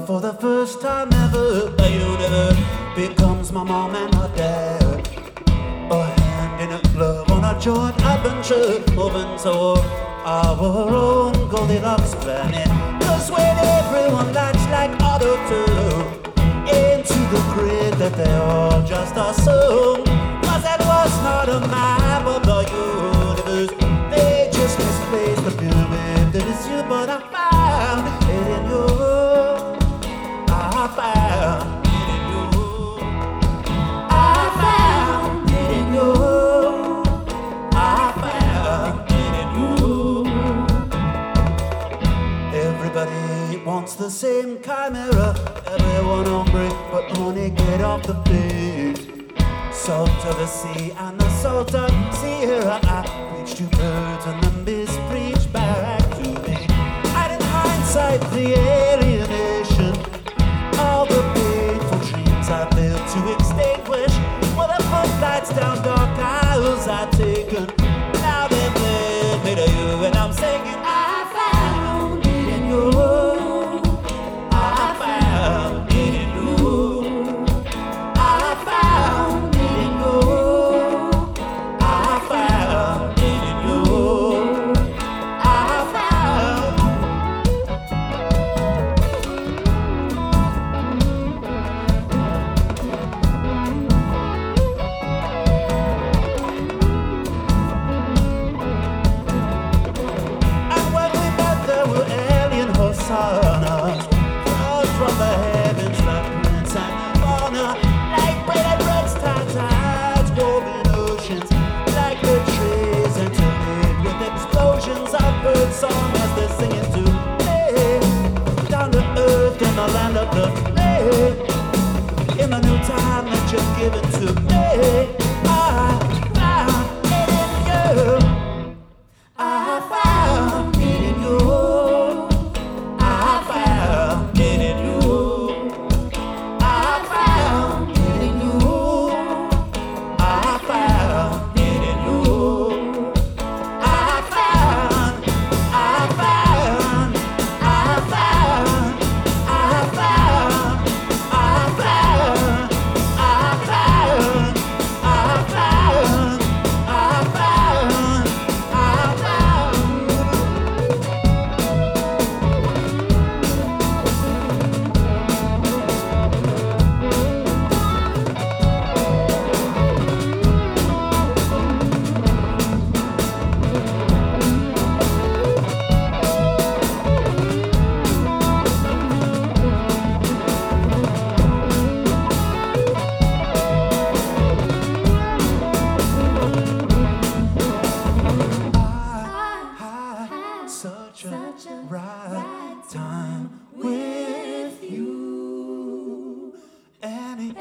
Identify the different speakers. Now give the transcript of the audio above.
Speaker 1: love for the first time ever. a universe becomes my mom and my dad. A hand in a glove on a joint adventure, moving toward our own Goldilocks planet. Cause when everyone likes like auto tune into the grid that they all just are. Wants the same chimera. Everyone hungry, but only get off the feet. Salt of the sea and the salt of Sierra. I preach to birds and the bees preach back to me. And in hindsight, the alienation, all the painful dreams I failed to extinguish. Well, the footlights down given to me. such a, such a right, right time with you. Any,